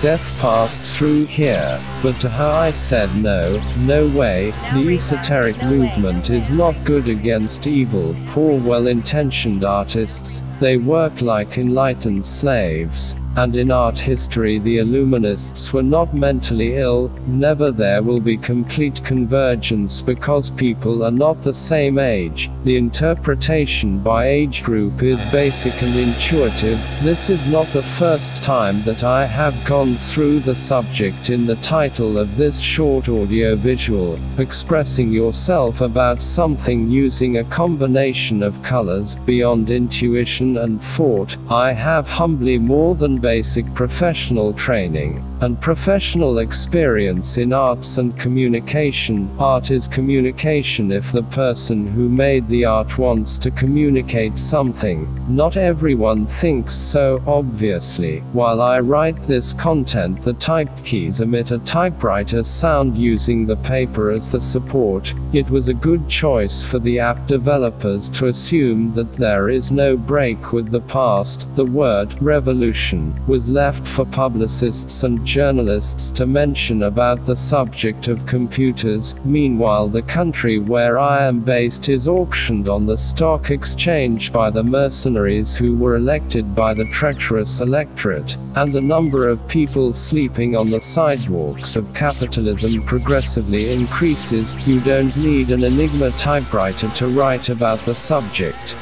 Death passed through here, but to her I said no, no way, the esoteric movement is not good against evil, poor well intentioned artists, they work like enlightened slaves. And in art history, the Illuminists were not mentally ill, never there will be complete convergence because people are not the same age. The interpretation by age group is basic and intuitive. This is not the first time that I have gone through the subject in the title of this short audio visual, expressing yourself about something using a combination of colors beyond intuition and thought. I have humbly more than basic professional training and professional experience in arts and communication. Art is communication if the person who made the art wants to communicate something. Not everyone thinks so, obviously. While I write this content, the typed keys emit a typewriter sound using the paper as the support. It was a good choice for the app developers to assume that there is no break with the past. The word revolution was left for publicists and journalists to mention about the subject of computers. Meanwhile, the country where I am based is auctioned on the stock exchange by the mercenaries who were elected by the treacherous electorate, and the number of people sleeping on the sidewalks of capitalism progressively increases. You don't need an Enigma typewriter to write about the subject.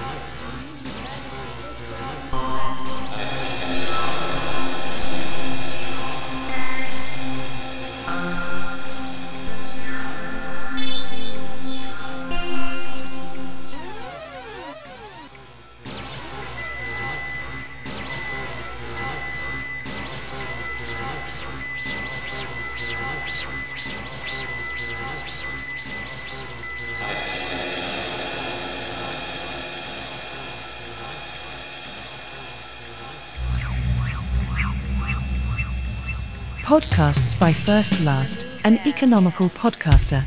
Podcasts by First Last, an economical podcaster.